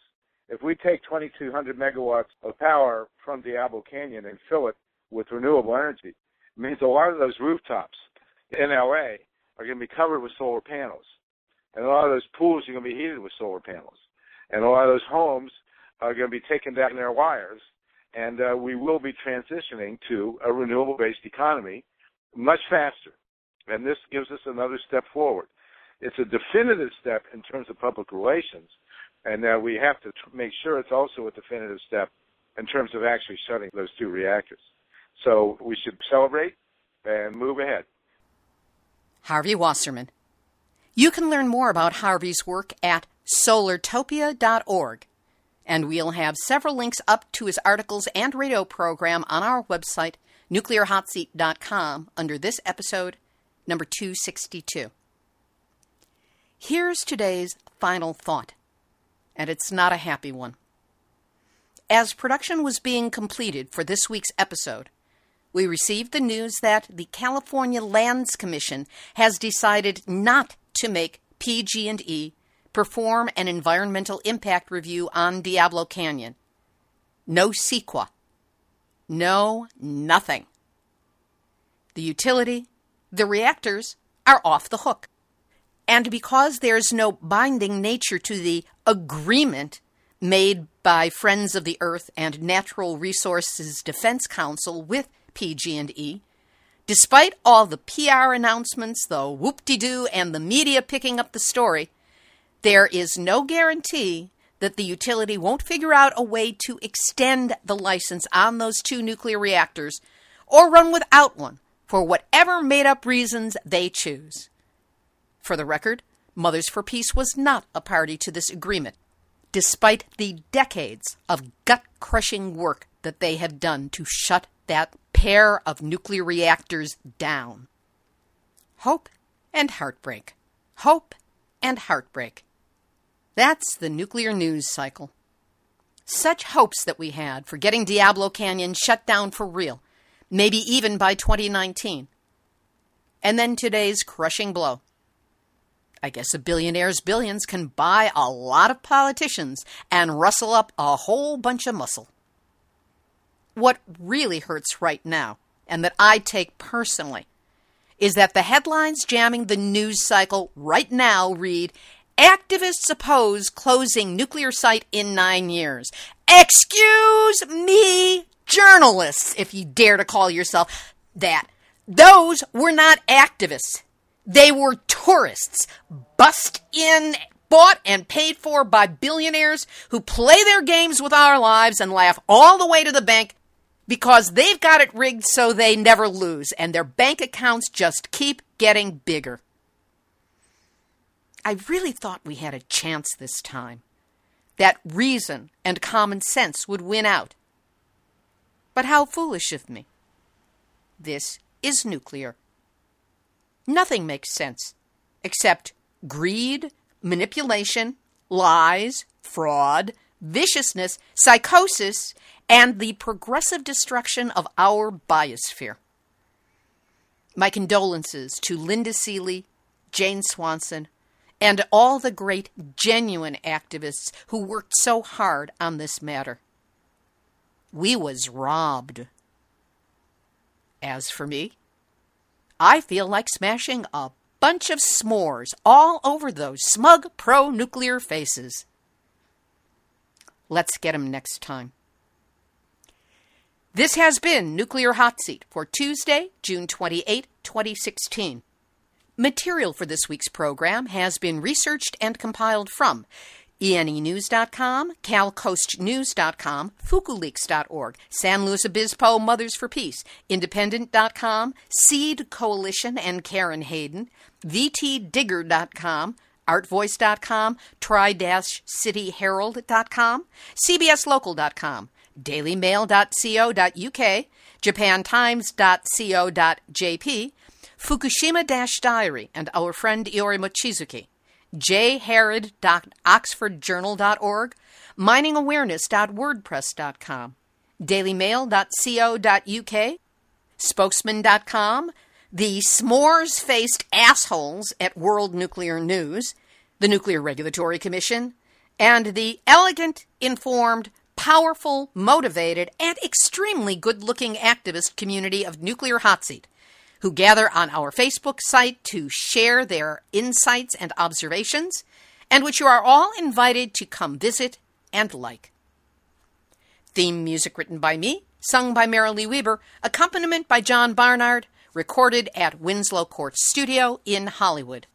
If we take 2,200 megawatts of power from Diablo Canyon and fill it with renewable energy, it means a lot of those rooftops in LA are going to be covered with solar panels. And a lot of those pools are going to be heated with solar panels. And a lot of those homes are going to be taken down their wires. And uh, we will be transitioning to a renewable based economy much faster. And this gives us another step forward. It's a definitive step in terms of public relations, and uh, we have to tr- make sure it's also a definitive step in terms of actually shutting those two reactors. So we should celebrate and move ahead. Harvey Wasserman. You can learn more about Harvey's work at solartopia.org. And we'll have several links up to his articles and radio program on our website, nuclearhotseat.com, under this episode, number 262. Here's today's final thought, and it's not a happy one. As production was being completed for this week's episode, we received the news that the California Lands Commission has decided not to make PG&E perform an environmental impact review on Diablo Canyon. No CEQA. No nothing. The utility, the reactors are off the hook. And because there's no binding nature to the agreement made by Friends of the Earth and Natural Resources Defense Council with PG&E, despite all the PR announcements, the whoop-de-doo, and the media picking up the story, there is no guarantee that the utility won't figure out a way to extend the license on those two nuclear reactors or run without one for whatever made up reasons they choose. For the record, Mothers for Peace was not a party to this agreement, despite the decades of gut crushing work that they have done to shut that pair of nuclear reactors down. Hope and heartbreak. Hope and heartbreak. That's the nuclear news cycle. Such hopes that we had for getting Diablo Canyon shut down for real, maybe even by 2019. And then today's crushing blow. I guess a billionaire's billions can buy a lot of politicians and rustle up a whole bunch of muscle. What really hurts right now, and that I take personally, is that the headlines jamming the news cycle right now read Activists oppose closing nuclear site in nine years. Excuse me, journalists, if you dare to call yourself that. Those were not activists. They were tourists, bussed in, bought and paid for by billionaires who play their games with our lives and laugh all the way to the bank because they've got it rigged so they never lose and their bank accounts just keep getting bigger. I really thought we had a chance this time, that reason and common sense would win out. But how foolish of me. This is nuclear. Nothing makes sense except greed, manipulation, lies, fraud, viciousness, psychosis, and the progressive destruction of our biosphere. My condolences to Linda Seeley, Jane Swanson, and all the great genuine activists who worked so hard on this matter. We was robbed. As for me, I feel like smashing a bunch of s'mores all over those smug pro nuclear faces. Let's get 'em next time. This has been Nuclear Hot Seat for Tuesday, June 28, 2016. Material for this week's program has been researched and compiled from ENEnews.com, CalCoastNews.com, FukuLeaks.org, San Luis Obispo Mothers for Peace, Independent.com, Seed Coalition and Karen Hadden, VTDigger.com, ArtVoice.com, Tri-CityHerald.com, CBSLocal.com, DailyMail.co.uk, JapanTimes.co.jp, Fukushima Diary, and our friend Iori Mochizuki, jherod.oxfordjournal.org, miningawareness.wordpress.com, dailymail.co.uk, spokesman.com, the s'mores faced assholes at World Nuclear News, the Nuclear Regulatory Commission, and the elegant, informed, powerful, motivated, and extremely good looking activist community of Nuclear Hot Seat, who gather on our Facebook site to share their insights and observations, and which you are all invited to come visit and like. Theme music written by me, sung by Marilee Weber, accompaniment by John Barnard, recorded at Winslow Court Studio in Hollywood.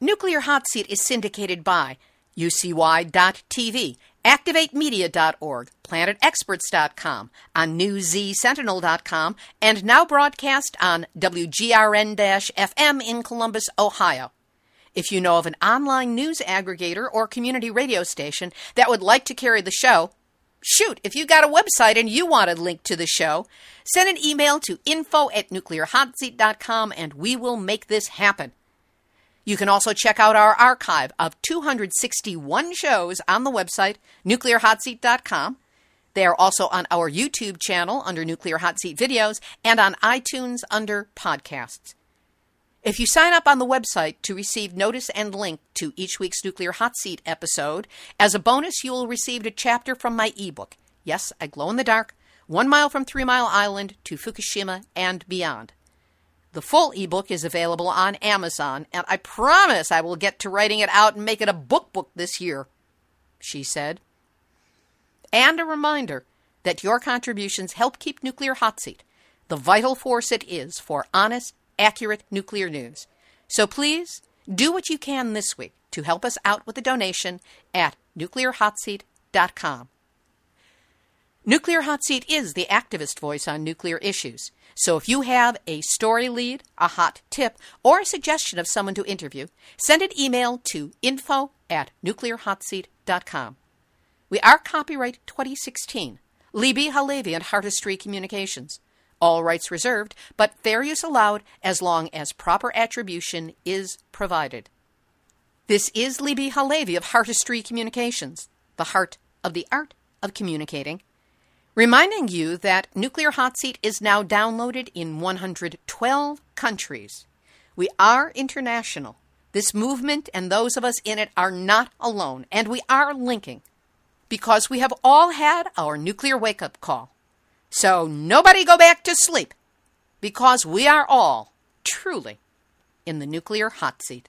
Nuclear Hot Seat is syndicated by UCY.TV, ActivateMedia.org, PlanetExperts.com, on NewZSentinel.com, and now broadcast on WGRN FM in Columbus, Ohio. If you know of an online news aggregator or community radio station that would like to carry the show, shoot, if you got a website and you want a link to the show, send an email to info at nuclearhotseat.com and we will make this happen. You can also check out our archive of 261 shows on the website, nuclearhotseat.com. They are also on our YouTube channel under Nuclear Hot Seat Videos and on iTunes under Podcasts. If you sign up on the website to receive notice and link to each week's Nuclear Hot Seat episode, as a bonus, you will receive a chapter from my ebook. Yes, I glow in the dark, One Mile from Three Mile Island to Fukushima and Beyond. The full ebook is available on Amazon, and I promise I will get to writing it out and make it a book book this year, she said. And a reminder that your contributions help keep Nuclear Hot Seat, the vital force it is for honest, accurate nuclear news. So please do what you can this week to help us out with a donation at nuclearhotseat.com. Nuclear Hot Seat is the activist voice on nuclear issues. So if you have a story lead, a hot tip, or a suggestion of someone to interview, send an email to info at nuclearhotseat.com. We are copyright 2016, Libbe HaLevy and Heartistry Communications. All rights reserved, but fair use allowed as long as proper attribution is provided. This is Libbe HaLevy of Heartistry Communications, the heart of the art of communicating Reminding you that Nuclear Hot Seat is now downloaded in 112 countries. We are international. This movement and those of us in it are not alone, and we are linking because we have all had our nuclear wake up call. So nobody go back to sleep because we are all truly in the nuclear hot seat.